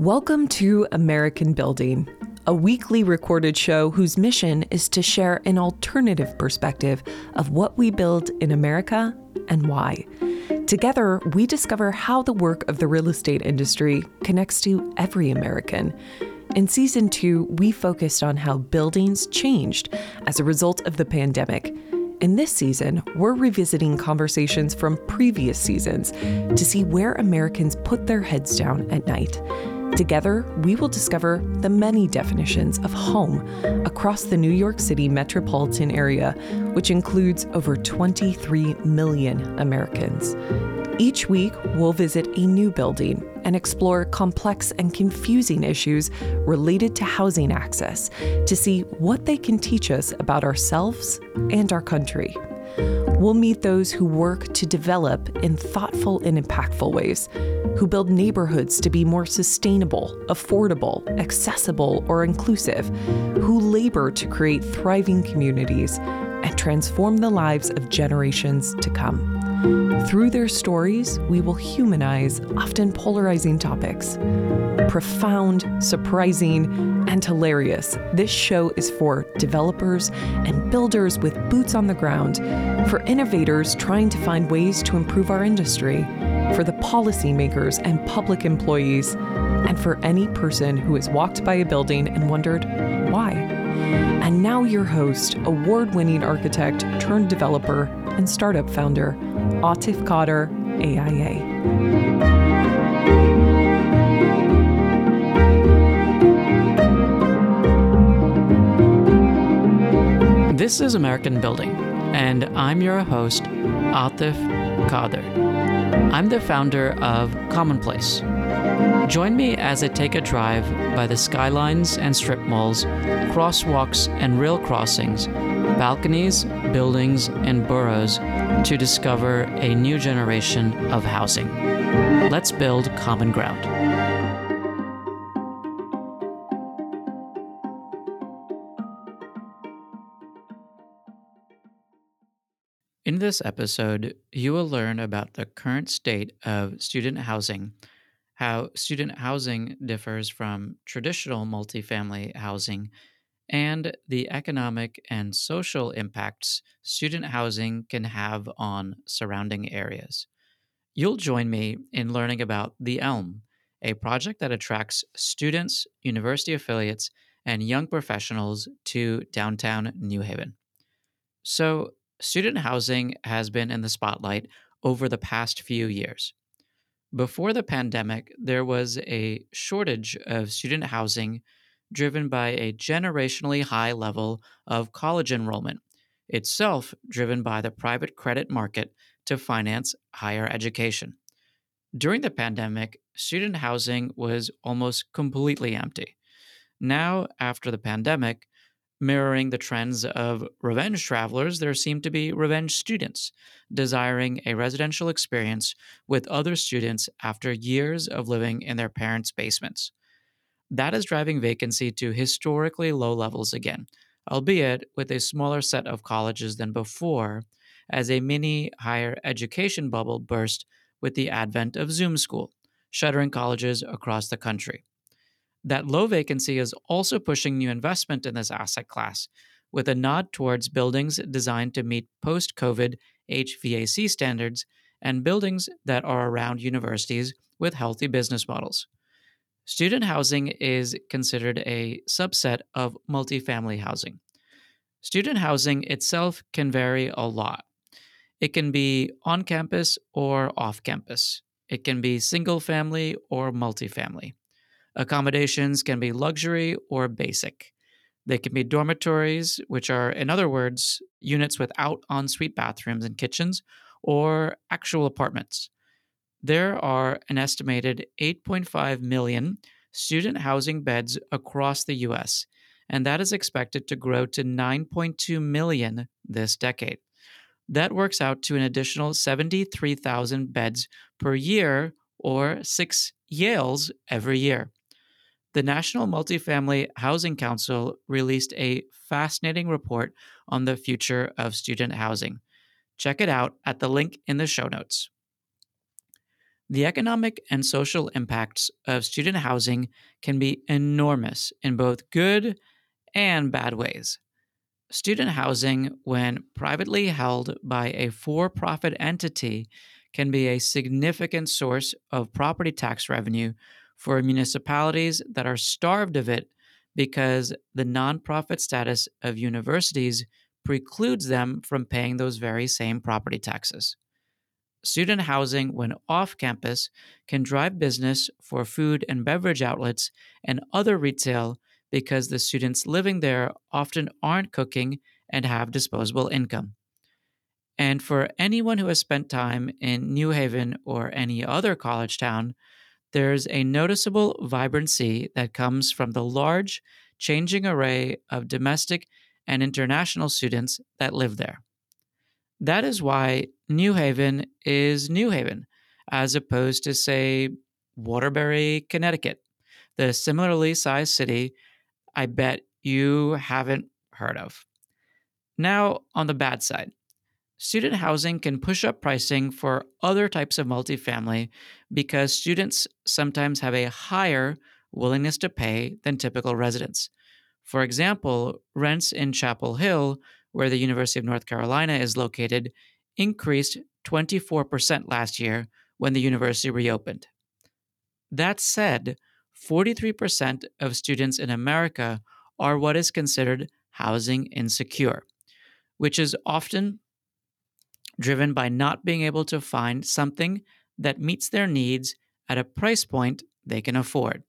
Welcome to American Building, a weekly recorded show whose mission is to share an alternative perspective of what we build in America and why. Together, we discover how the work of the real estate industry connects to every American. In season two, we focused on how buildings changed as a result of the pandemic. In this season, we're revisiting conversations from previous seasons to see where Americans put their heads down at night. Together, we will discover the many definitions of home across the New York City metropolitan area, which includes over 23 million Americans. Each week, we'll visit a new building and explore complex and confusing issues related to housing access to see what they can teach us about ourselves and our country. We'll meet those who work to develop in thoughtful and impactful ways, who build neighborhoods to be more sustainable, affordable, accessible, or inclusive, who labor to create thriving communities and transform the lives of generations to come. Through their stories, we will humanize often polarizing topics. Profound, surprising, and hilarious, this show is for developers and builders with boots on the ground, for innovators trying to find ways to improve our industry, for the policymakers and public employees, and for any person who has walked by a building and wondered why. And now, your host, award winning architect turned developer and startup founder, Atif Qadir, AIA. This is American Building, and I'm your host, Atif Qadir. I'm the founder of Commonplace. Join me as I take a drive by the skylines and strip malls, crosswalks and rail crossings, balconies, buildings, and boroughs to discover a new generation of housing. Let's build common ground. In this episode, you will learn about the current state of student housing, how student housing differs from traditional multifamily housing, and the economic and social impacts student housing can have on surrounding areas. You'll join me in learning about The Elm, a project that attracts students, university affiliates, and young professionals to downtown New Haven. So, student housing has been in the spotlight over the past few years. Before the pandemic, there was a shortage of student housing driven by a generationally high level of college enrollment, itself driven by the private credit market to finance higher education. During the pandemic, student housing was almost completely empty. Now, after the pandemic, mirroring the trends of revenge travelers, there seem to be revenge students desiring a residential experience with other students after years of living in their parents' basements. That is driving vacancy to historically low levels again, albeit with a smaller set of colleges than before, as a mini higher education bubble burst with the advent of Zoom School, shuttering colleges across the country. That low vacancy is also pushing new investment in this asset class, with a nod towards buildings designed to meet post COVID HVAC standards and buildings that are around universities with healthy business models. Student housing is considered a subset of multifamily housing. Student housing itself can vary a lot. It can be on campus or off campus. It can be single family or multifamily. Accommodations can be luxury or basic. They can be dormitories, which are, in other words, units without ensuite bathrooms and kitchens, or actual apartments there are an estimated 8.5 million student housing beds across the US, and that is expected to grow to 9.2 million this decade. That works out to an additional 73,000 beds per year, or six Yales every year. The National Multifamily Housing Council released a fascinating report on the future of student housing. Check it out at the link in the show notes. The economic and social impacts of student housing can be enormous in both good and bad ways. Student housing, when privately held by a for profit entity, can be a significant source of property tax revenue for municipalities that are starved of it because the nonprofit status of universities precludes them from paying those very same property taxes. Student housing, when off campus, can drive business for food and beverage outlets and other retail because the students living there often aren't cooking and have disposable income. And for anyone who has spent time in New Haven or any other college town, there's a noticeable vibrancy that comes from the large, changing array of domestic and international students that live there. That is why New Haven is New Haven, as opposed to, say, Waterbury, Connecticut, the similarly sized city I bet you haven't heard of. Now, on the bad side, student housing can push up pricing for other types of multifamily because students sometimes have a higher willingness to pay than typical residents. For example, rents in Chapel Hill, where the University of North Carolina is located, increased 24% last year when the university reopened. That said, 43% of students in America are what is considered housing insecure, which is often driven by not being able to find something that meets their needs at a price point they can afford.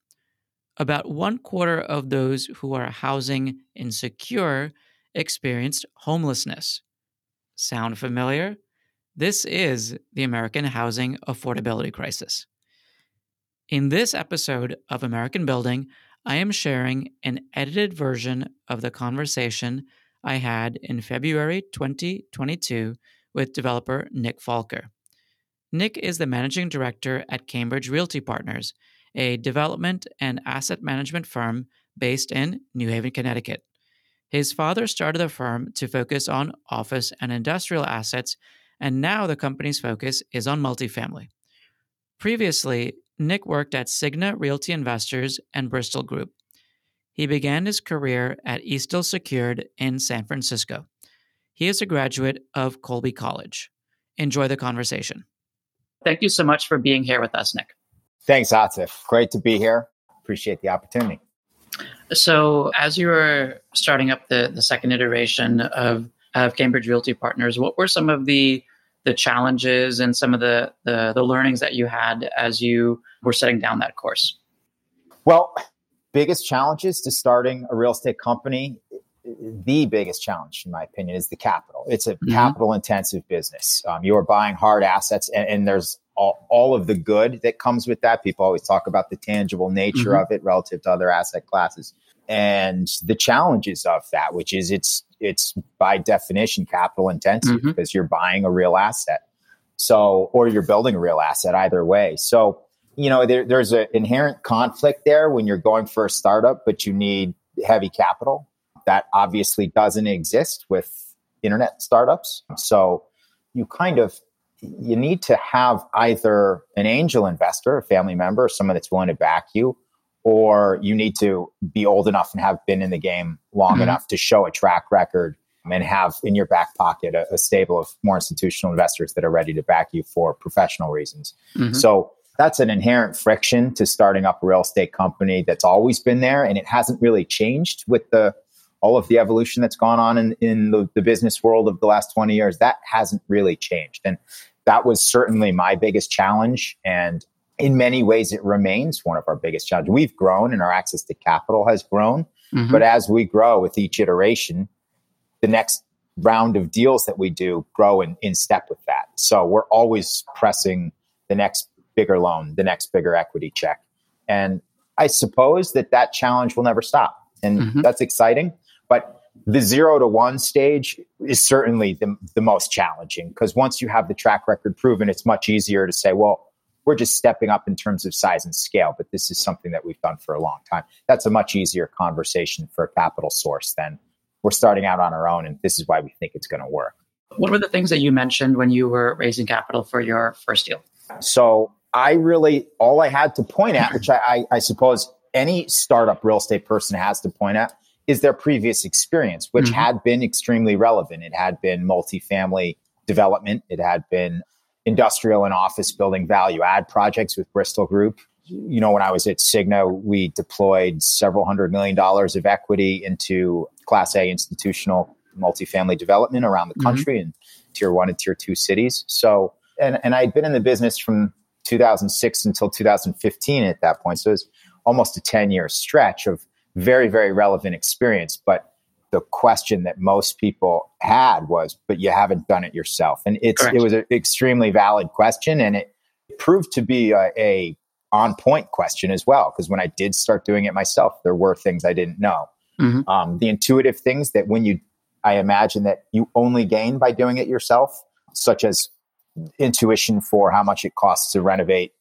About one quarter of those who are housing insecure experienced homelessness. Sound familiar? This is the American housing affordability crisis. In this episode of American Building, I am sharing an edited version of the conversation I had in February 2022 with developer Nick Falker. Nick is the managing director at Cambridge Realty Partners, a development and asset management firm based in New Haven, Connecticut. His father started the firm to focus on office and industrial assets, and now the company's focus is on multifamily. Previously, Nick worked at Cigna Realty Investors and Bristol Group. He began his career at Eastdil Secured in San Francisco. He is a graduate of Colby College. Enjoy the conversation. Thank you so much for being here with us, Nick. Thanks, Atif. Great to be here. Appreciate the opportunity. So, as you were starting up the, the second iteration of, of Cambridge Realty Partners, what were some of the the challenges and some of the, the, the learnings that you had as you were setting down that course? Well, biggest challenges to starting a real estate company the biggest challenge, in my opinion, is the capital. It's a mm-hmm. capital intensive business. Um, you are buying hard assets, and, and there's all, all, of the good that comes with that. People always talk about the tangible nature mm-hmm. of it relative to other asset classes and the challenges of that, which is it's it's by definition capital intensive mm-hmm. because you're buying a real asset. So, or you're building a real asset either way. So, you know, there, there's an inherent conflict there when you're going for a startup, but you need heavy capital. That obviously doesn't exist with internet startups. So, you kind of you need to have either an angel investor, a family member, someone that's willing to back you, or you need to be old enough and have been in the game long mm-hmm. enough to show a track record and have in your back pocket a, a, stable of more institutional investors that are ready to back you for professional reasons. Mm-hmm. So that's an inherent friction to starting up a real estate company that's always been there and it hasn't really changed with the all of the evolution that's gone on in, in the, the business world of the last 20 years that hasn't really changed and that was certainly my biggest challenge and in many ways, it remains one of our biggest challenges. We've grown and our access to capital has grown. Mm-hmm. But as we grow with each iteration, the next round of deals that we do grow in, in step with that. So we're always pressing the next bigger loan, the next bigger equity check. And I suppose that that challenge will never stop. And mm-hmm. that's exciting. But the zero to one stage is certainly the, the most challenging because once you have the track record proven, it's much easier to say, well, we're just stepping up in terms of size and scale, but this is something that we've done for a long time. That's a much easier conversation for a capital source than we're starting out on our own, and this is why we think it's going to work. What were the things that you mentioned when you were raising capital for your first deal? So I really, all I had to point at, which I, I, I, suppose any startup real estate person has to point at, is their previous experience, which mm-hmm. had been extremely relevant. It had been multifamily development, it had been industrial and office building value add projects with Bristol Group. You know, when I was at Cigna, we deployed several hundred million dollars of equity into Class A institutional multifamily development around the mm-hmm. country mm-hmm. in tier one and tier two cities. So, and, and I'd been in the business from 2006 until 2015 at that point. So it was almost a 10 year stretch of very, very relevant experience. But the question that most people had was, but you haven't done it yourself. And it's, it was an extremely valid question. And it proved to be a, a on point question as well. Because when I did start doing it myself, there were things I didn't know. Mm-hmm. Um, the intuitive things that when you, I imagine that you only gain by doing it yourself, such as intuition for how much it costs to renovate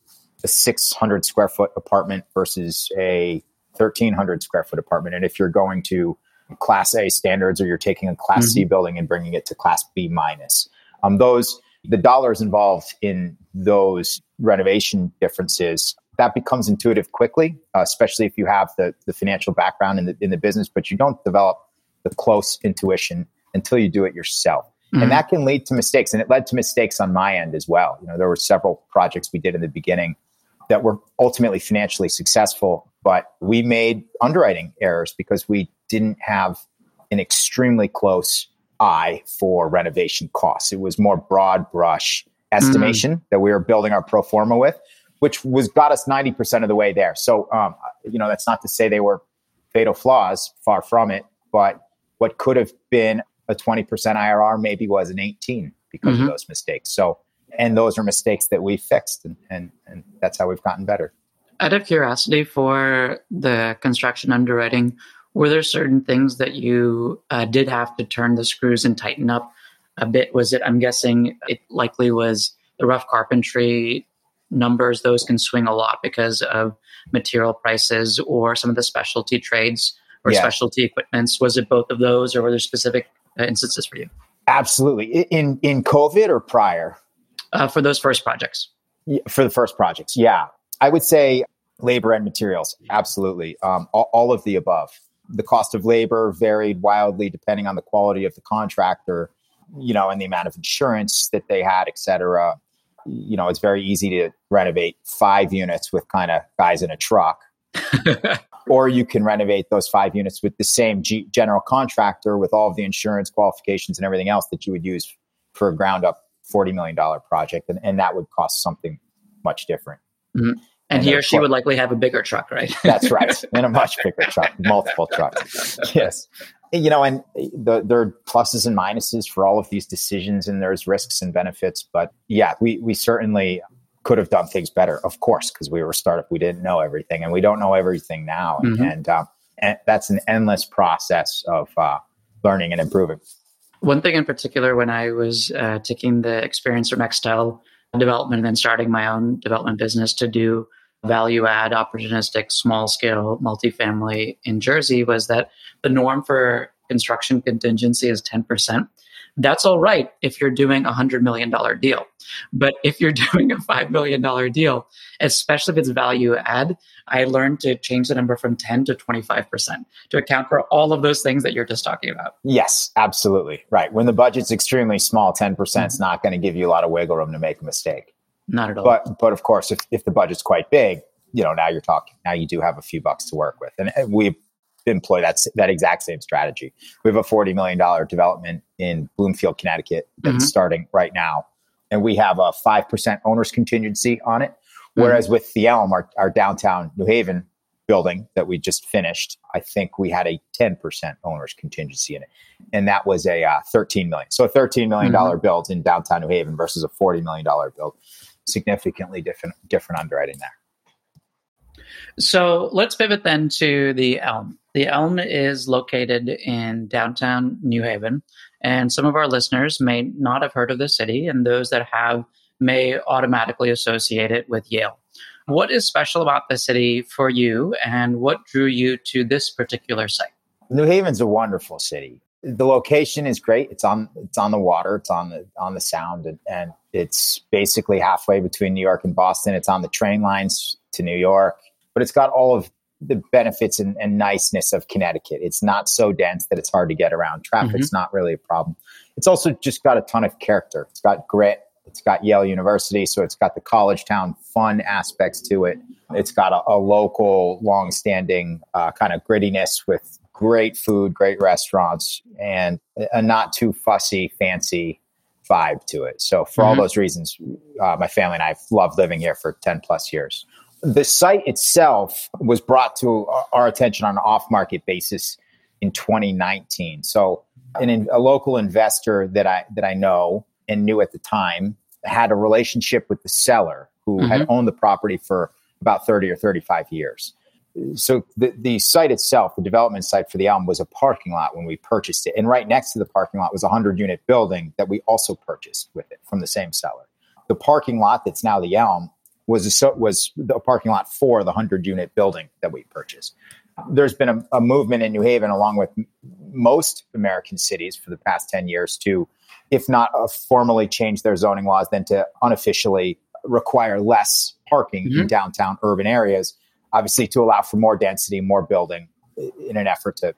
a 600 square foot apartment versus a 1300 square foot apartment. And if you're going to class A standards or you're taking a class mm-hmm. C building and bringing it to class B minus, um, those, the dollars involved in those renovation differences that becomes intuitive quickly, uh, especially if you have the, the financial background in the, in the business, but you don't develop the close intuition until you do it yourself. Mm-hmm. And that can lead to mistakes. And it led to mistakes on my end as well. You know, there were several projects we did in the beginning that were ultimately financially successful, but we made underwriting errors because we didn't have an extremely close eye for renovation costs. It was more broad brush estimation mm. that we were building our pro forma with, which was got us 90% of the way there. So, um, you know, that's not to say they were fatal flaws, far from it, but what could have been a 20% IRR maybe was an 18 because mm-hmm. of those mistakes. So, and those are mistakes that we fixed and, and, and that's how we've gotten better. Out of curiosity for the construction underwriting, were there certain things that you uh, did have to turn the screws and tighten up a bit? Was it, I'm guessing it likely was the rough carpentry numbers, those can swing a lot because of material prices or some of the specialty trades or yeah. specialty equipments. Was it both of those or were there specific uh, instances for you? Absolutely. In in COVID or prior? Uh, for those first projects. For the first projects, yeah. I would say labor and materials. Absolutely. Um, all, all, of the above. The cost of labor varied wildly depending on the quality of the contractor, you know, and the amount of insurance that they had, et cetera. You know, it's very easy to renovate five units with kind of guys in a truck. or you can renovate those five units with the same G- general contractor with all of the insurance qualifications and everything else that you would use for a ground up $40 million project. And, and that would cost something much different. Mm-hmm. And, and he or she would likely have a bigger truck, right? that's right. And a much bigger truck, multiple trucks. Yes. You know, and the, there are pluses and minuses for all of these decisions, and there's risks and benefits. But yeah, we, we certainly could have done things better, of course, because we were a startup. We didn't know everything, and we don't know everything now. Mm-hmm. And, uh, and, that's an endless process of uh, learning and improving. One thing in particular, when I was uh, taking the experience from Extell development and then starting my own development business to do value add, opportunistic, small scale multifamily in Jersey, was that the norm for construction contingency is 10%. That's all right if you're doing a $100 million deal. But if you're doing a $5 million deal, especially if it's value add, I learned to change the number from 10 to 25% to account for all of those things that you're just talking about. Yes, absolutely. Right. When the budget's extremely small, 10% is mm-hmm. not going to give you a lot of wiggle room to make a mistake. Not at all. But, but of course, if, if the budget's quite big, you know, now you're talking, now you do have a few bucks to work with. And we employ that that exact same strategy. We have a forty million dollar development in Bloomfield, Connecticut that's mm-hmm. starting right now, and we have a five percent owner's contingency on it. Whereas mm-hmm. with the Elm, our, our downtown New Haven building that we just finished, I think we had a 10% owner's contingency in it. And that was a uh, 13 million. So a $13 million mm-hmm. build in downtown New Haven versus a $40 million build. Significantly different, different underwriting there. So let's pivot then to the Elm. The Elm is located in downtown New Haven, and some of our listeners may not have heard of the city, and those that have may automatically associate it with Yale. What is special about the city for you, and what drew you to this particular site? New Haven's a wonderful city. the location is great. It's on it's on the water. It's on the on the sound, and, and it's basically halfway between New York and Boston. It's on the train lines to New York, but it's got all of the benefits and, and niceness of Connecticut. It's not so dense that it's hard to get around. Traffic's mm-hmm. not really a problem. It's also just got a ton of character. It's got grit. It's got Yale University, so it's got the college town fun aspects to it. It's got a, a local, long-standing uh, kind of grittiness with great food, great restaurants, and a not too fussy, fancy vibe to it. So for mm-hmm. all those reasons, uh, my family and I have loved living here for 10 plus years. The site itself was brought to our attention on an off-market basis in 2019. So an, a local investor that I that I know and knew at the time had a relationship with the seller who mm-hmm. had owned the property for about 30 or 35 years. So the, the site itself, the development site for the Elm, was a parking lot when we purchased it. And right next to the parking lot was a 100 unit building that we also purchased with it from the same seller. The parking lot that's now the Elm was a, was the parking lot for the 100 unit building that we purchased. There's been a, a movement in New Haven, along with most American cities for the past 10 years, to if not uh, formally change their zoning laws, then to unofficially require less parking mm-hmm. in downtown urban areas, obviously to allow for more density, more building in an effort to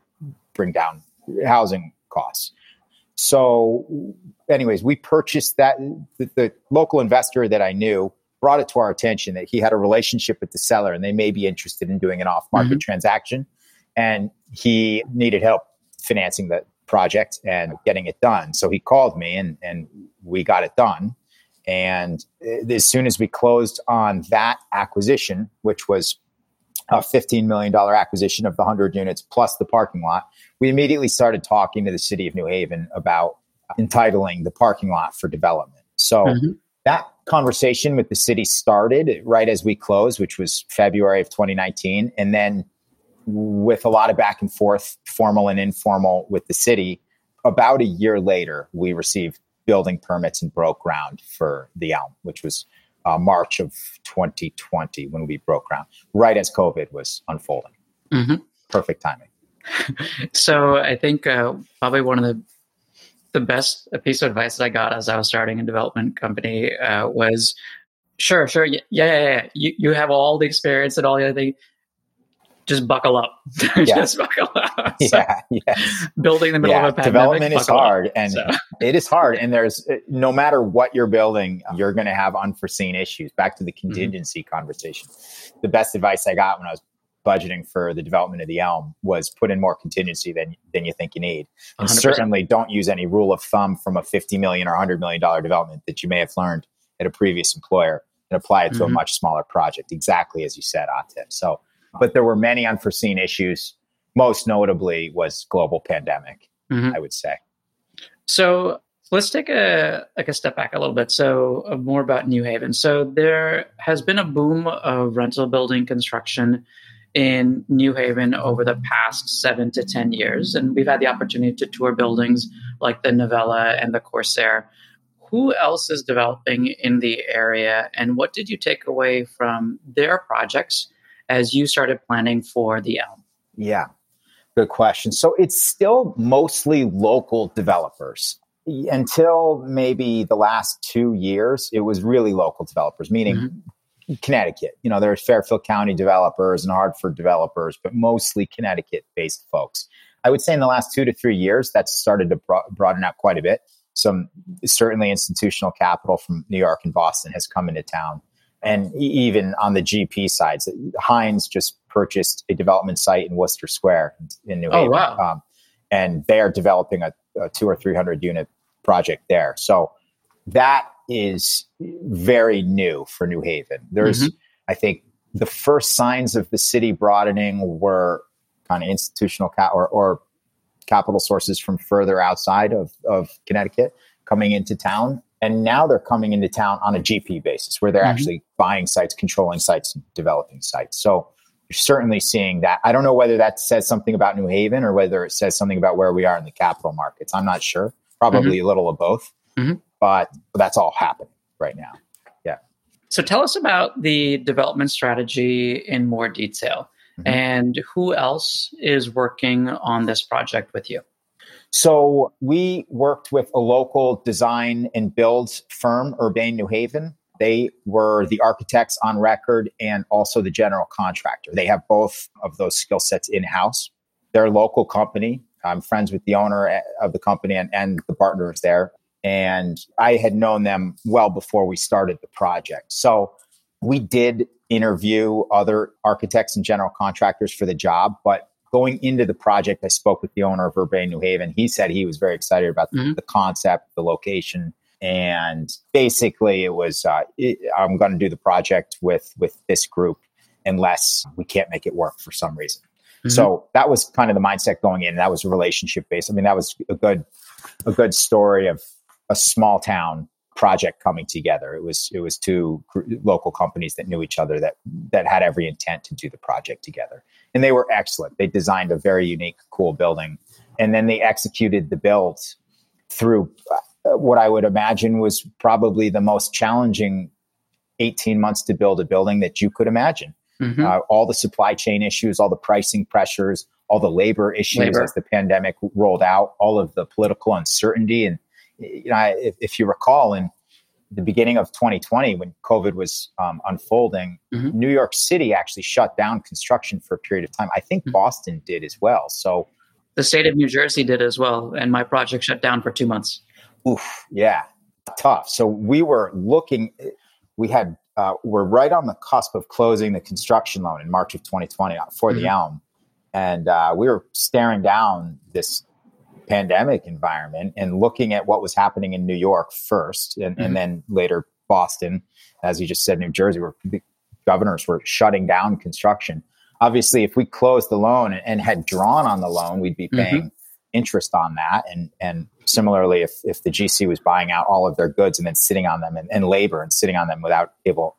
bring down housing costs. So, anyways, we purchased that. The, the, local investor that I knew brought it to our attention that he had a relationship with the seller and they may be interested in doing an off market mm-hmm. transaction. And he needed help financing the, project and getting it done. So he called me and, and we got it done. And as soon as we closed on that acquisition, which was a $15 million acquisition of the 100 units plus the parking lot, we immediately started talking to the city of New Haven about entitling the parking lot for development. So mm-hmm. that conversation with the city started right as we closed, which was February of 2019. And then with a lot of back and forth, formal and informal, with the city. About a year later, we received building permits and broke ground for the Elm, which was uh, March of 2020 when we broke ground, right as COVID was unfolding. Mm-hmm. Perfect timing. so I think uh, probably one of the the best piece of advice that I got as I was starting a development company uh, was, sure, sure, yeah, yeah, yeah, You, you have all the experience and all the other thing just buckle up. just buckle up. So, yeah, yes. Building in the middle yeah, of a pandemic. Development is hard, up, and so. it is hard. And there's uh, no matter what you're building, you're going to have unforeseen issues. Back to the mm-hmm. contingency mm-hmm. conversation. The best advice I got when I was budgeting for the development of the Elm was put in more contingency than than you think you need. And 100%. certainly don't use any rule of thumb from a 50 million or 100 million dollar development that you may have learned at a previous employer and apply it to mm-hmm. a much smaller project. Exactly as you said, Atif. So but there were many unforeseen issues. Most notably was global pandemic, mm-hmm. I would say. So let's take a like a step back a little bit. So uh, more about New Haven. So there has been a boom of rental building construction in New Haven over the past seven to ten years, and we've had the opportunity to tour buildings like the Novella and the Corsair. Who else is developing in the area, and what did you take away from their projects? as you started planning for the Elm? Yeah, good question. So it's still mostly local developers. Until maybe the last two years, it was really local developers, meaning mm-hmm. Connecticut. You know, there's Fairfield County developers and Hartford developers, but mostly Connecticut based folks. I would say in the last two to three years, that's started to bro- broaden out quite a bit. Some certainly institutional capital from New York and Boston has come into town and even on the GP sides, Hines just purchased a development site in Wooster Square in New oh, Haven. Wow. Um, and they are developing a, a, two or 300 unit project there. So that is very new for New Haven. There's, mm-hmm. I think, the first signs of the city broadening were kind of institutional ca- or, or capital sources from further outside of, of Connecticut coming into town. And now they're coming into town on a GP basis where they're mm-hmm. actually buying sites, controlling sites, developing sites. So you're certainly seeing that. I don't know whether that says something about New Haven or whether it says something about where we are in the capital markets. I'm not sure. Probably mm-hmm. a little of both, mm-hmm. But that's all happening right now. Yeah. So tell us about the development strategy in more detail mm-hmm. and who else is working on this project with you. So we worked with a local design and build firm, Urbane New Haven. They were the architects on record and also the general contractor. They have both of those skill sets in house. They're a local company. I'm friends with the owner of the company and, and the partners there. And I had known them well before we started the project. So we did interview other architects and general contractors for the job, but going into the project, I spoke with the owner of Urbane New Haven. He said he was very excited about mm-hmm. the, concept, the location, and basically it was uh, it, I'm going to do the project with with this group unless we can't make it work for some reason. Mm-hmm. So that was kind of the mindset going in. That was a relationship based. I mean, that was a good a good story of a small town project coming together. It was it was two local companies that knew each other that that had every intent to do the project together, and they were excellent. They designed a very unique, cool building, and then they executed the build through uh, what I would imagine was probably the most challenging 18 months to build a building that you could imagine. Mm-hmm. Uh, all the supply chain issues, all the pricing pressures, all the labor issues labor. as the pandemic rolled out, all of the political uncertainty and you know, if, if you recall, in the beginning of 2020, when COVID was um, unfolding, mm-hmm. New York City actually shut down construction for a period of time. I think mm-hmm. Boston did as well. So the state of New Jersey did as well, and my project shut down for two months. Oof, yeah, tough. So we were looking. We had uh, we're right on the cusp of closing the construction loan in March of 2020 for mm-hmm. the Elm, and uh, we were staring down this pandemic environment and looking at what was happening in New York first and, mm-hmm. and then later Boston, as you just said, New Jersey, where the governors were shutting down construction. Obviously, if we closed the loan and had drawn on the loan, we'd be mm-hmm. paying mm-hmm. interest on that. And and similarly, if if the GC was buying out all of their goods and then sitting on them and, and labor and sitting on them without able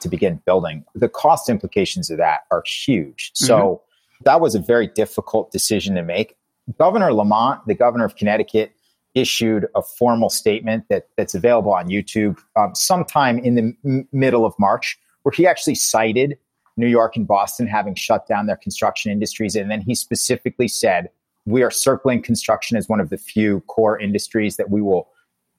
to begin building, the cost implications of that are huge. So mm-hmm. that was a very difficult decision to make. Governor Lamont, the governor of Connecticut, issued a formal statement that, that's available on YouTube um, sometime in the m- middle of March, where he actually cited New York and Boston having shut down their construction industries. And then he specifically said, We are circling construction as one of the few core industries that we will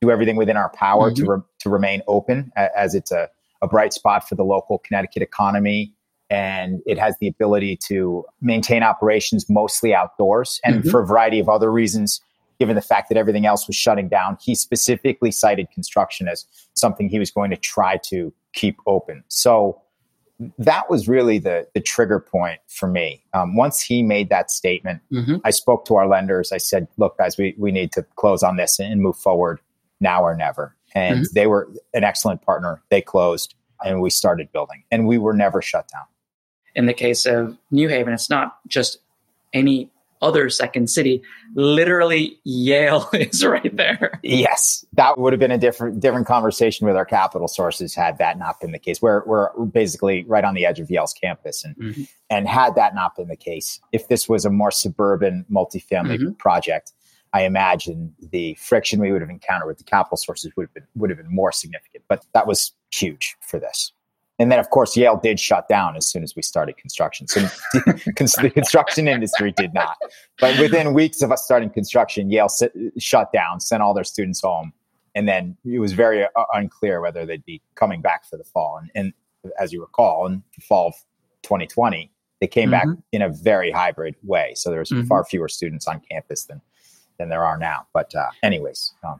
do everything within our power mm-hmm. to, re- to remain open, as it's a, a bright spot for the local Connecticut economy and it has the ability to maintain operations mostly outdoors and mm-hmm. for a variety of other reasons given the fact that everything else was shutting down he specifically cited construction as something he was going to try to keep open so that was really the the trigger point for me um, once he made that statement mm-hmm. i spoke to our lenders i said look guys we, we need to close on this and move forward now or never and mm-hmm. they were an excellent partner they closed and we started building and we were never shut down in the case of New Haven, it's not just any other second city. Literally, Yale is right there. Yes, that would have been a different different conversation with our capital sources had that not been the case. We're we're basically right on the edge of Yale's campus, and mm-hmm. and had that not been the case, if this was a more suburban multifamily mm-hmm. project, I imagine the friction we would have encountered with the capital sources would have been would have been more significant. But that was huge for this. And then, of course, Yale did shut down as soon as we started construction. So the construction industry did not. But within weeks of us starting construction, Yale sit, shut down, sent all their students home. And then it was very uh, unclear whether they'd be coming back for the fall. And, and as you recall, in the fall of 2020, they came mm-hmm. back in a very hybrid way. So there's mm-hmm. far fewer students on campus than, than there are now. But, uh, anyways. Um,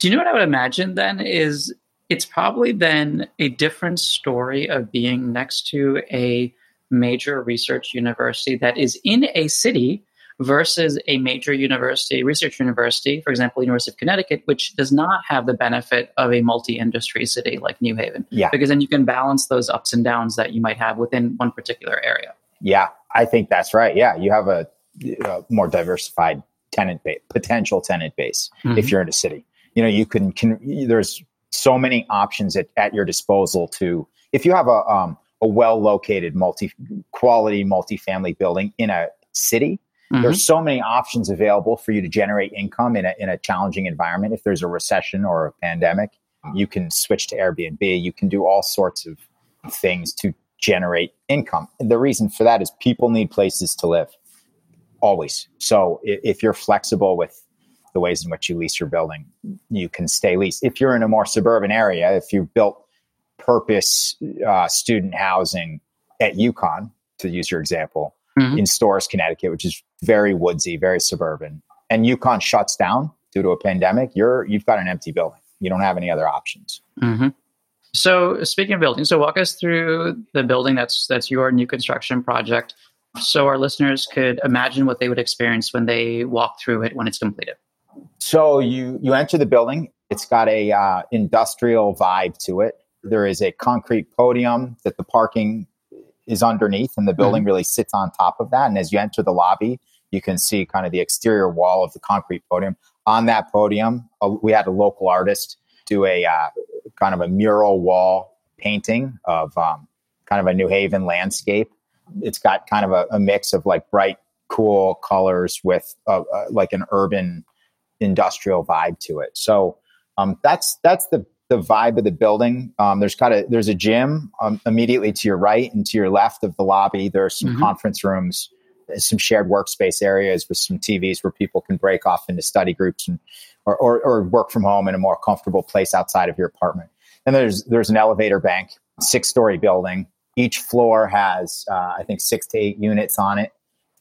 do you know what I would imagine then is it's probably then a different story of being next to a major research university that is in a city versus a major university, research university, for example, University of Connecticut, which does not have the benefit of a multi-industry city like New Haven. Yeah. Because then you can balance those ups and downs that you might have within one particular area. Yeah, I think that's right. Yeah, you have a, a more diversified tenant base, potential tenant base mm-hmm. if you're in a city. You know, you can, can there's so many options at, at your disposal to if you have a um, a well located multi quality multifamily building in a city mm-hmm. there's so many options available for you to generate income in a, in a challenging environment. If there's a recession or a pandemic you can switch to airbnb. You can do all sorts of things to generate income. And the reason for that is people need places to live always. So if you're flexible with the ways in which you lease your building, you can stay leased. If you're in a more suburban area, if you built purpose uh, student housing at UConn, to use your example, mm-hmm. in Storrs, Connecticut, which is very woodsy, very suburban, and UConn shuts down due to a pandemic, you're you've got an empty building. You don't have any other options. Mm-hmm. So speaking of buildings, so walk us through the building that's that's your new construction project, so our listeners could imagine what they would experience when they walk through it when it's completed. So you you enter the building. It's got a uh, industrial vibe to it. There is a concrete podium that the parking is underneath, and the building mm-hmm. really sits on top of that. And as you enter the lobby, you can see kind of the exterior wall of the concrete podium. On that podium, uh, we had a local artist do a uh, kind of a mural wall painting of um, kind of a New Haven landscape. It's got kind of a, a mix of like bright, cool colors with uh, uh, like an urban industrial vibe to it. So um, that's that's the the vibe of the building. Um, there's got a there's a gym um, immediately to your right and to your left of the lobby. There are some mm-hmm. conference rooms, some shared workspace areas with some TVs where people can break off into study groups and or, or, or work from home in a more comfortable place outside of your apartment. And there's there's an elevator bank, six story building. Each floor has uh, I think six to eight units on it.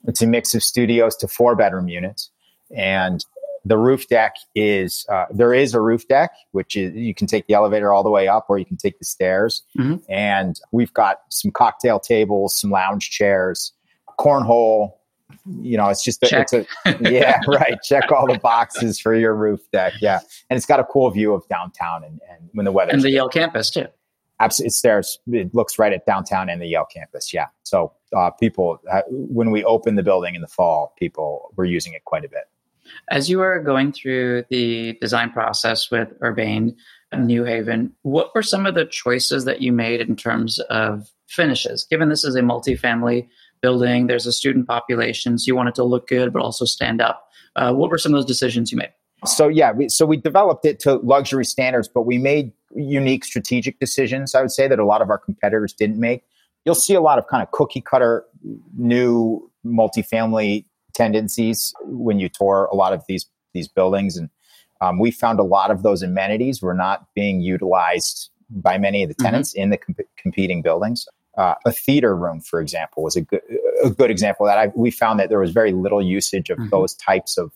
It's a mix of studios to four bedroom units, and the roof deck is uh, there is a roof deck which is you can take the elevator all the way up or you can take the stairs. Mm-hmm. and we've got some cocktail tables some lounge chairs cornhole you know it's just a, it's a yeah right. Check all the boxes for your roof deck. Yeah. And it's got a cool view of downtown and, and when the weather and the yale campus too. Absolutely it's there it looks right at downtown and the yale campus. Yeah. So uh, people uh, when we opened the building in the fall people were using it quite a bit as you were going through the design process with Urbane New Haven, what were some of the choices that you made in terms of finishes? Given this is a multifamily building, there's a student population, so you want it to look good but also stand up. Uh, what were some of those decisions you made? So yeah, we, so we developed it to luxury standards, but we made unique strategic decisions. I would say that a lot of our competitors didn't make. You'll see a lot of kind of cookie cutter new multifamily tendencies when you tour a lot of these these buildings, and um, we found a lot of those amenities were not being utilized by many of the mm-hmm. tenants mm-hmm. in the comp- competing buildings. Uh, a theater room, for example, was a good a good example that I, we found that there was very little usage of mm-hmm. those types of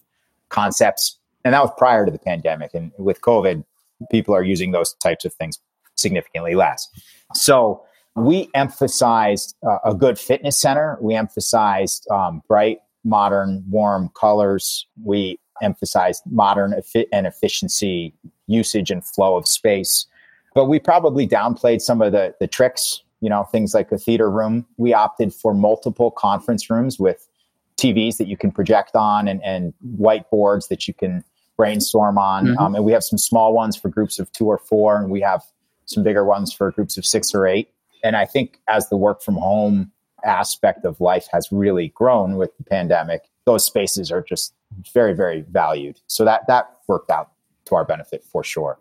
concepts, and that was prior to the pandemic. And with COVID, people are using those types of things significantly less. So we emphasized uh, a good fitness center. We emphasized um, bright modern, warm colors. We emphasized modern and efficiency usage and flow of space. But we probably downplayed some of the, the tricks, you know, things like a theater room. We opted for multiple conference rooms with TVs that you can project on and, and whiteboards that you can brainstorm on. Mm-hmm. Um, and we have some small ones for groups of two or four, and we have some bigger ones for groups of six or eight. And I think as the work from home aspect of life has really grown with the pandemic, those spaces are just very, very valued. So that that worked out to our benefit for sure.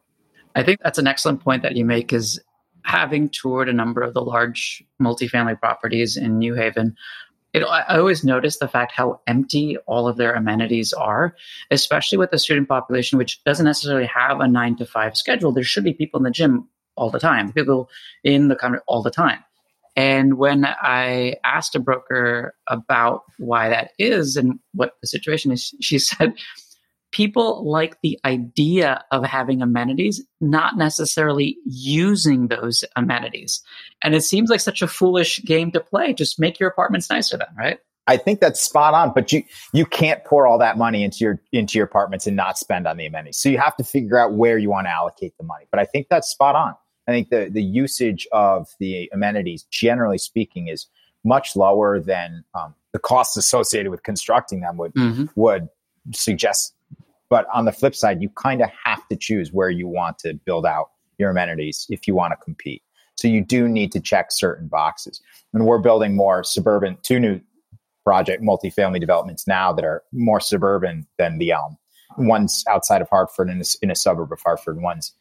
I think that's an excellent point that you make is having toured a number of the large multifamily properties in New Haven, it, I always notice the fact how empty all of their amenities are, especially with the student population, which doesn't necessarily have a nine to five schedule. There should be people in the gym all the time, people in the country all the time. And when I asked a broker about why that is and what the situation is, she said, people like the idea of having amenities, not necessarily using those amenities. And it seems like such a foolish game to play. Just make your apartments nicer then, right? I think that's spot on, but you you can't pour all that money into your into your apartments and not spend on the amenities. So you have to figure out where you want to allocate the money. But I think that's spot on. I think the, the usage of the amenities, generally speaking, is much lower than um, the costs associated with constructing them would mm-hmm. would suggest. But on the flip side, you kind of have to choose where you want to build out your amenities if you want to compete. So you do need to check certain boxes. And we're building more suburban, two new project multifamily developments now that are more suburban than the Elm one's outside of Hartford in a, in a suburb of Hartford, one's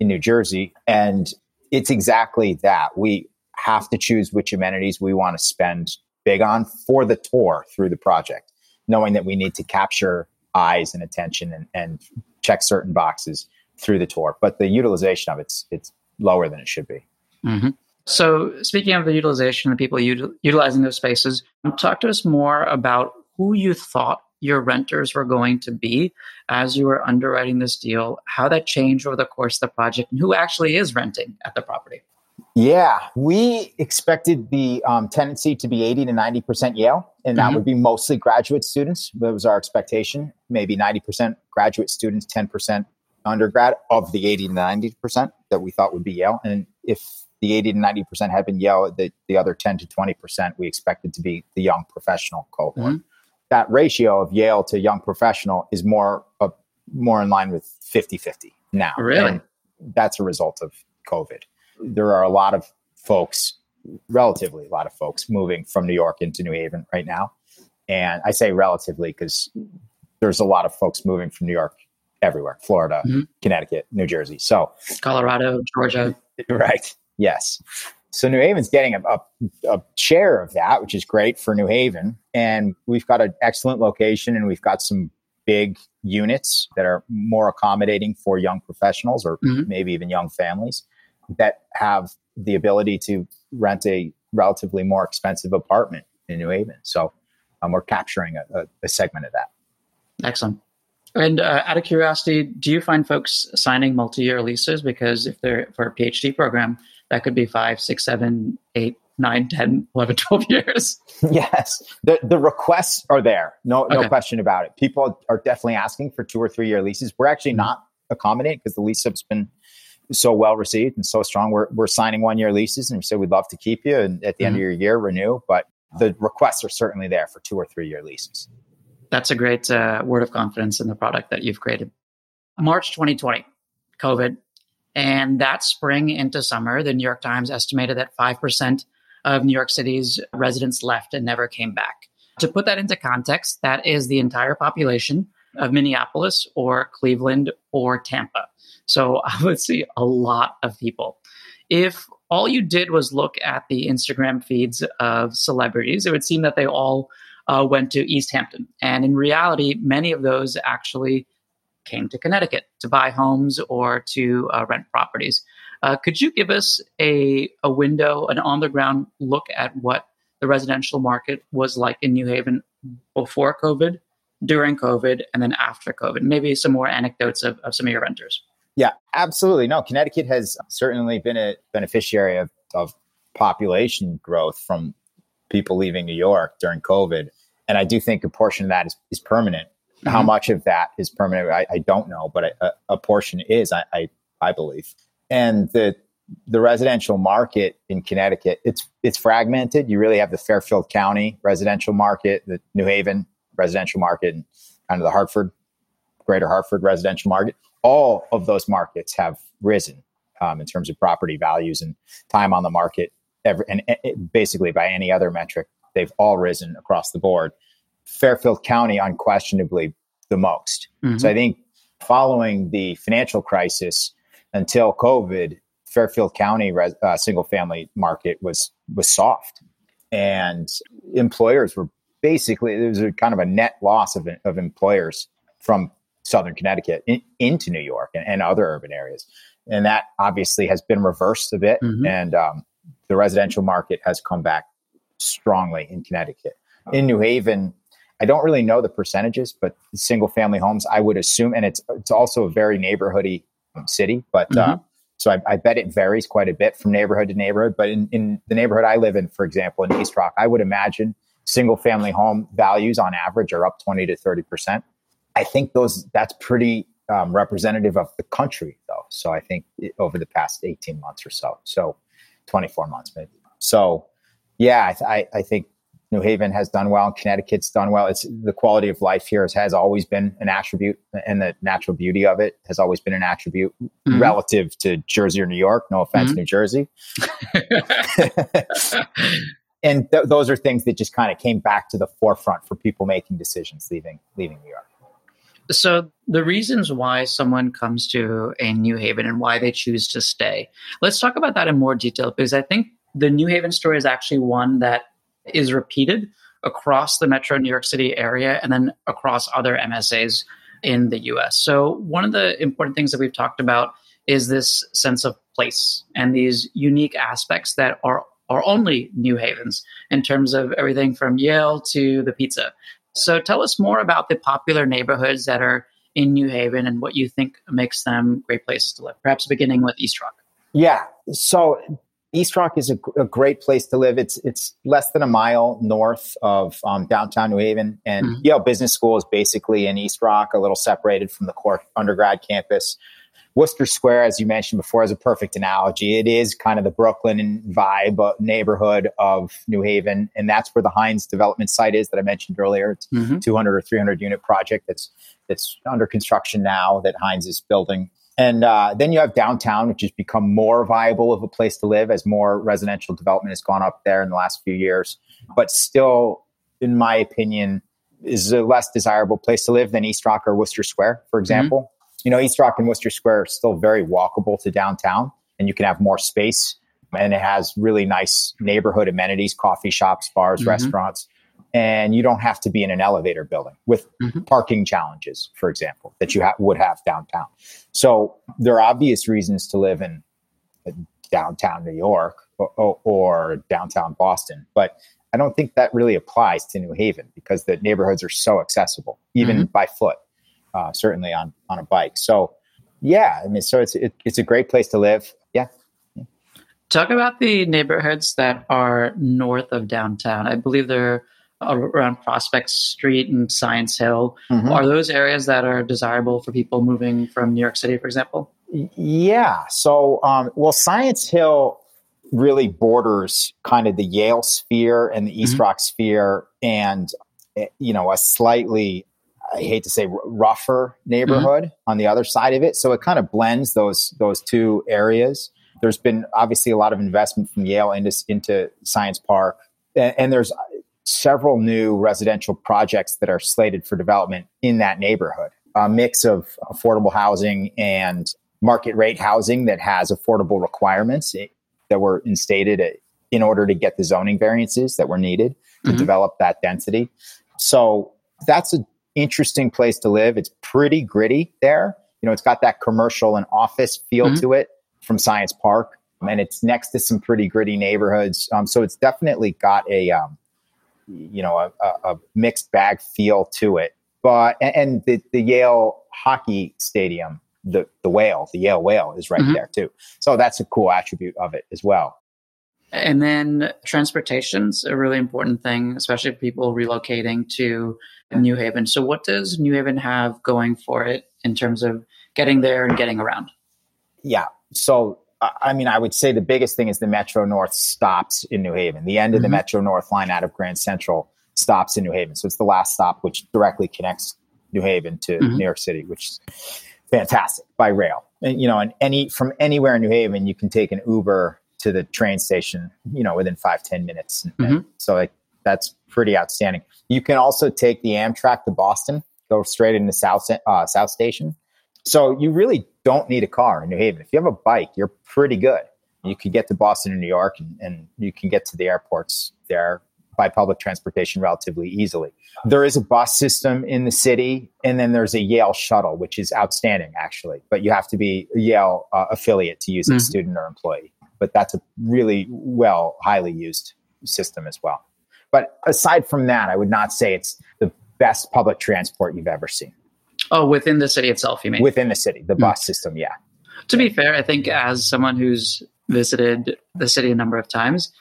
in New Jersey. And it's exactly that. We have to choose which amenities we want to spend big on for the tour through the project, knowing that we need to capture eyes and attention and, and check certain boxes through the tour. But the utilization of it's it's lower than it should be. Mm-hmm. So, speaking of the utilization of people util- utilizing those spaces, talk to us more about who you thought your renters were going to be as you were underwriting this deal, how that changed over the course of the project, and who actually is renting at the property. Yeah, we expected the um, tendency to be 80 to 90% Yale, and that mm-hmm. would be mostly graduate students. That was our expectation. Maybe 90% graduate students, 10% undergrad of the 80 to 90% that we thought would be Yale. And if the 80 to 90% had been Yale, the, the other 10 to 20% we expected to be the young professional cohort. Mm-hmm. That ratio of Yale to young professional is more uh, more in line with 50 50 now. Really? And that's a result of COVID. There are a lot of folks, relatively a lot of folks, moving from New York into New Haven right now. And I say relatively because there's a lot of folks moving from New York everywhere Florida, mm-hmm. Connecticut, New Jersey. So, Colorado, Georgia. Right. Yes. So New Haven's getting a, a, a, share of that, which is great for New Haven. And we've got an excellent location and we've got some big units that are more accommodating for young professionals or mm-hmm. maybe even young families that have the ability to rent a relatively more expensive apartment in New Haven. So um, we're capturing a, a, segment of that. Excellent. And uh, out of curiosity, do you find folks signing multi-year leases because if they're for a PhD program, that could be five, six, seven, eight, nine, 10, 11, 12 years. Yes. The, the requests are there. No, okay. no question about it. People are definitely asking for two or three year leases. We're actually mm-hmm. not accommodating because the lease has been so well received and so strong. We're, we're signing one year leases and we said we'd love to keep you and at the mm-hmm. end of your year renew, but the requests are certainly there for two or three year leases. That's a great uh, word of confidence in the product that you've created. March 2020, COVID, and that spring into summer, the New York Times estimated that 5% of New York City's residents left and never came back. To put that into context, that is the entire population of Minneapolis or Cleveland or Tampa. So I would see a lot of people. If all you did was look at the Instagram feeds of celebrities, it would seem that they all uh, went to East Hampton. And in reality, many of those actually came to Connecticut to buy homes or to uh, rent properties. Uh, could you give us a, a window, an on the ground look at what the residential market was like in New Haven before COVID, during COVID, and then after COVID? Maybe some more anecdotes of, of some of your renters. Yeah, absolutely. No, Connecticut has certainly been a beneficiary of, of population growth from people leaving New York during COVID. And I do think a portion of that is, is permanent. Mm-hmm. How much of that is permanent, I, I don't know, but a, a portion is, I, I, I believe. And the the residential market in Connecticut, it's it's fragmented. You really have the Fairfield County residential market, the New Haven residential market, and kind of the Hartford, Greater Hartford residential market. All of those markets have risen um, in terms of property values and time on the market. Every, and it, basically, by any other metric, they've all risen across the board. Fairfield County, unquestionably, the most. Mm-hmm. So I think following the financial crisis until COVID, Fairfield County res, uh, single family market was was soft, and employers were basically there was a kind of a net loss of, of employers from Southern Connecticut in, into New York and, and, other urban areas, and that obviously has been reversed a bit, mm-hmm. and um, the residential market has come back strongly in Connecticut. In New Haven, I don't really know the percentages, but single family homes, I would assume, and it's it's also a very neighborhoody city, but uh, mm-hmm. uh, so I, I, bet it varies quite a bit from neighborhood to neighborhood. But in, in the neighborhood I live in, for example, in East Rock, I would imagine single family home values on average are up twenty to thirty percent. I think those that's pretty um, representative of the country, though. So I think it, over the past eighteen months or so, so twenty four months maybe. So yeah, I, I, I think New Haven has done well, Connecticut's done well. It's the quality of life here has, has always been an attribute, and the natural beauty of it has always been an attribute mm-hmm. relative to Jersey or New York. No offense, mm-hmm. New Jersey. and th- those are things that just kind of came back to the forefront for people making decisions leaving leaving New York. So the reasons why someone comes to a New Haven and why they choose to stay. Let's talk about that in more detail because I think the New Haven story is actually one that is repeated across the metro New York City area and then across other MSAs in the US. So, one of the important things that we've talked about is this sense of place and these unique aspects that are are only New Havens in terms of everything from Yale to the pizza. So tell us more about the popular neighborhoods that are in New Haven and what you think makes them great places to live. Perhaps beginning with East Rock. Yeah. So East Rock is a, a, great place to live. It's it's less than a mile north of um, downtown New Haven, and mm-hmm. Yale Business School is basically in East Rock, a little separated from the core undergrad campus. Wooster Square, as you mentioned before, is a perfect analogy. It is kind of the Brooklyn vibe uh, neighborhood of New Haven, and that's where the Hines development site is that I mentioned earlier. It's mm-hmm. 200 or 300 unit project that's that's under construction now that Hines is building. And uh, then you have downtown, which has become more viable of a place to live as more residential development has gone up there in the last few years. But still, in my opinion, is a less desirable place to live than East Rock or Wooster Square, for mm-hmm. example. Mm-hmm you know, East Rock and Wooster Square are still very walkable to downtown, and you can have more space. And it has really nice neighborhood amenities, coffee shops, bars, mm-hmm. restaurants. And you don't have to be in an elevator building with mm-hmm. parking challenges, for example, that you ha- would have downtown. So there are obvious reasons to live in downtown New York or, or, or downtown Boston. But I don't think that really applies to New Haven because the neighborhoods are so accessible, even mm-hmm. by foot uh, certainly on on a bike. So yeah, I mean, so it's it, it's a great place to live. Yeah. Talk about the neighborhoods that are north of downtown. I believe they're around Prospect Street and Science Hill. Mm-hmm. Are those areas that are desirable for people moving from New York City, for example? Yeah. So, um, well, Science Hill really borders kind of the Yale sphere and the East mm-hmm. Rock sphere, and eh, you know, a slightly I hate to say rougher neighborhood mm-hmm. on the other side of it. So it kind of blends those those two areas. There's been obviously a lot of investment from Yale into, into Science Park, and, and there's several new residential projects that are slated for development in that neighborhood. A mix of affordable housing and market rate housing that has affordable requirements that were instated in order to get the zoning variances that were needed to mm-hmm. develop that density. So that's an interesting place to live. It's pretty gritty there. You know, it's got that commercial and office feel mm-hmm. to it from Science Park, and it's next to some pretty gritty neighborhoods. Um, so it's definitely got a, um, you know, a, a, a, mixed bag feel to it. But and, and the, the Yale hockey stadium, the the whale, the Yale whale, is right mm-hmm. there too. So that's a cool attribute of it as well. And then transportation's a really important thing, especially people relocating to New Haven. So, what does New Haven have going for it in terms of getting there and getting around? Yeah. So, I mean, I would say the biggest thing is the Metro North stops in New Haven. The end of the mm-hmm. Metro North line out of Grand Central stops in New Haven. So, it's the last stop which directly connects New Haven to mm-hmm. New York City, which is fantastic by rail. And, you know, and any from anywhere in New Haven, you can take an Uber to the train station, you know, within five ten minutes. Mm-hmm. So like that's pretty outstanding. You can also take the Amtrak to Boston, go straight into South uh, South Station. So you really don't need a car in New Haven. If you have a bike, you're pretty good. You can get to Boston and New York, and, and you can get to the airports there by public transportation relatively easily. There is a bus system in the city, and then there's a Yale shuttle, which is outstanding, actually. But you have to be a Yale uh, affiliate to use it, mm-hmm. student or employee but that's a really well, highly used system as well. But aside from that, I would not say it's the best public transport you've ever seen. Oh, within the city itself, you mean? Within the city, the mm. bus system, yeah. To be fair, I think as someone who's visited the city a number of times,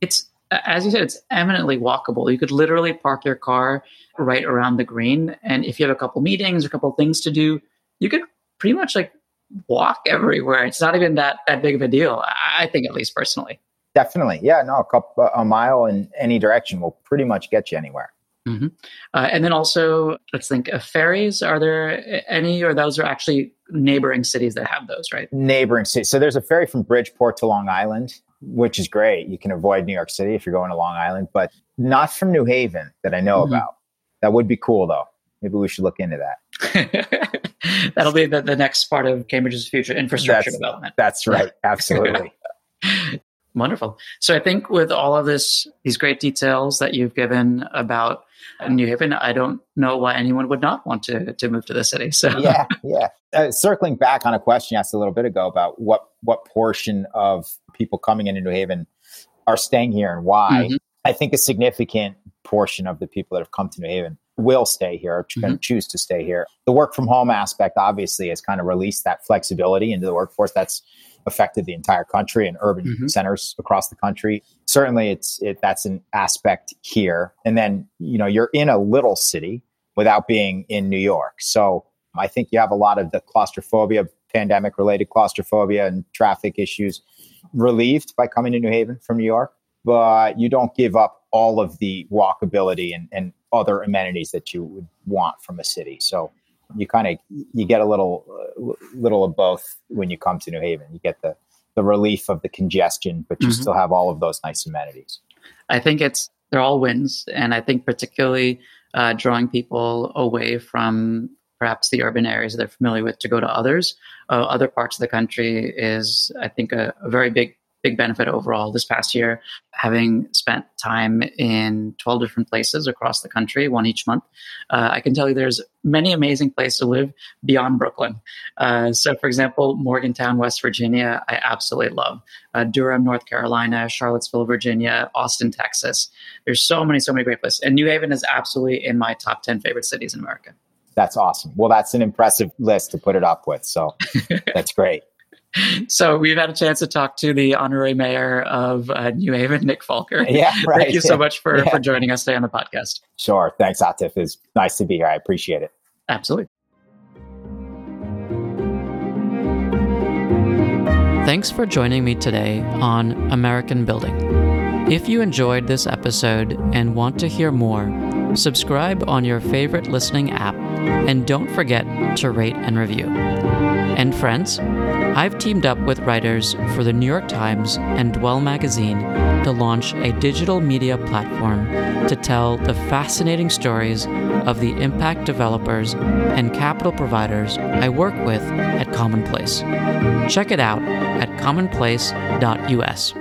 it's as you said, it's eminently walkable. You could literally park your car right around the green, and if you have a couple meetings or a couple things to do, you could pretty much like walk everywhere. It's not even that that big of a deal. I think, at least personally. Definitely, yeah. No, a couple a mile in any direction will pretty much get you anywhere. Mm-hmm. Uh, and then also, let's think of ferries. Are there any, or those are actually neighboring cities that have those, right? Neighboring cities. So there's a ferry from Bridgeport to Long Island, which is great. You can avoid New York City if you're going to Long Island, but not from New Haven that I know mm-hmm. about. That would be cool, though. Maybe we should look into that. That'll be the, the next part of Cambridge's future infrastructure that's, development. That's right. Absolutely. Wonderful. So I think with all of this, these great details that you've given about New Haven, I don't know why anyone would not want to to move to the city. So yeah, yeah. Uh, circling back on a question you asked a little bit ago about what what portion of people coming into New Haven are staying here and why. Mm-hmm. I think a significant portion of the people that have come to New Haven will stay here or mm-hmm. choose to stay here. The work from home aspect obviously has kind of released that flexibility into the workforce. That's affected the entire country and urban mm-hmm. centers across the country. Certainly, it's it, that's an aspect here. And then you know you're in a little city without being in New York, so I think you have a lot of the claustrophobia, pandemic related claustrophobia, and traffic issues relieved by coming to New Haven from New York. But you don't give up all of the walkability and, and other amenities that you would want from a city. So you kind of you get a little little of both when you come to New Haven. You get the the relief of the congestion, but you mm-hmm. still have all of those nice amenities. I think it's they're all wins, and I think particularly uh, drawing people away from perhaps the urban areas they're familiar with to go to others, uh, other parts of the country is I think a, a very big big benefit overall this past year, having spent time in 12 different places across the country, one each month. Uh, I can tell you there's many amazing places to live beyond Brooklyn. Uh, so, for example, Morgantown, West Virginia, I absolutely love. Uh, Durham, North Carolina, Charlottesville, Virginia, Austin, Texas. There's so many, so many great places. And New Haven is absolutely in my top 10 favorite cities in America. That's awesome. Well, that's an impressive list to put it up with. So that's great so we've had a chance to talk to the honorary mayor of uh, New Haven, Nick Falker. Yeah, right. Thank you so much for, yeah. for joining us today on the podcast. Sure. Thanks, Atif. It's nice to be here. I appreciate it. Absolutely. Thanks for joining me today on American Building. If you enjoyed this episode and want to hear more, subscribe on your favorite listening app and don't forget to rate and review. And friends, I've teamed up with writers for the New York Times and Dwell magazine to launch a digital media platform to tell the fascinating stories of the impact developers and capital providers I work with at Commonplace. Check it out at commonplace.us.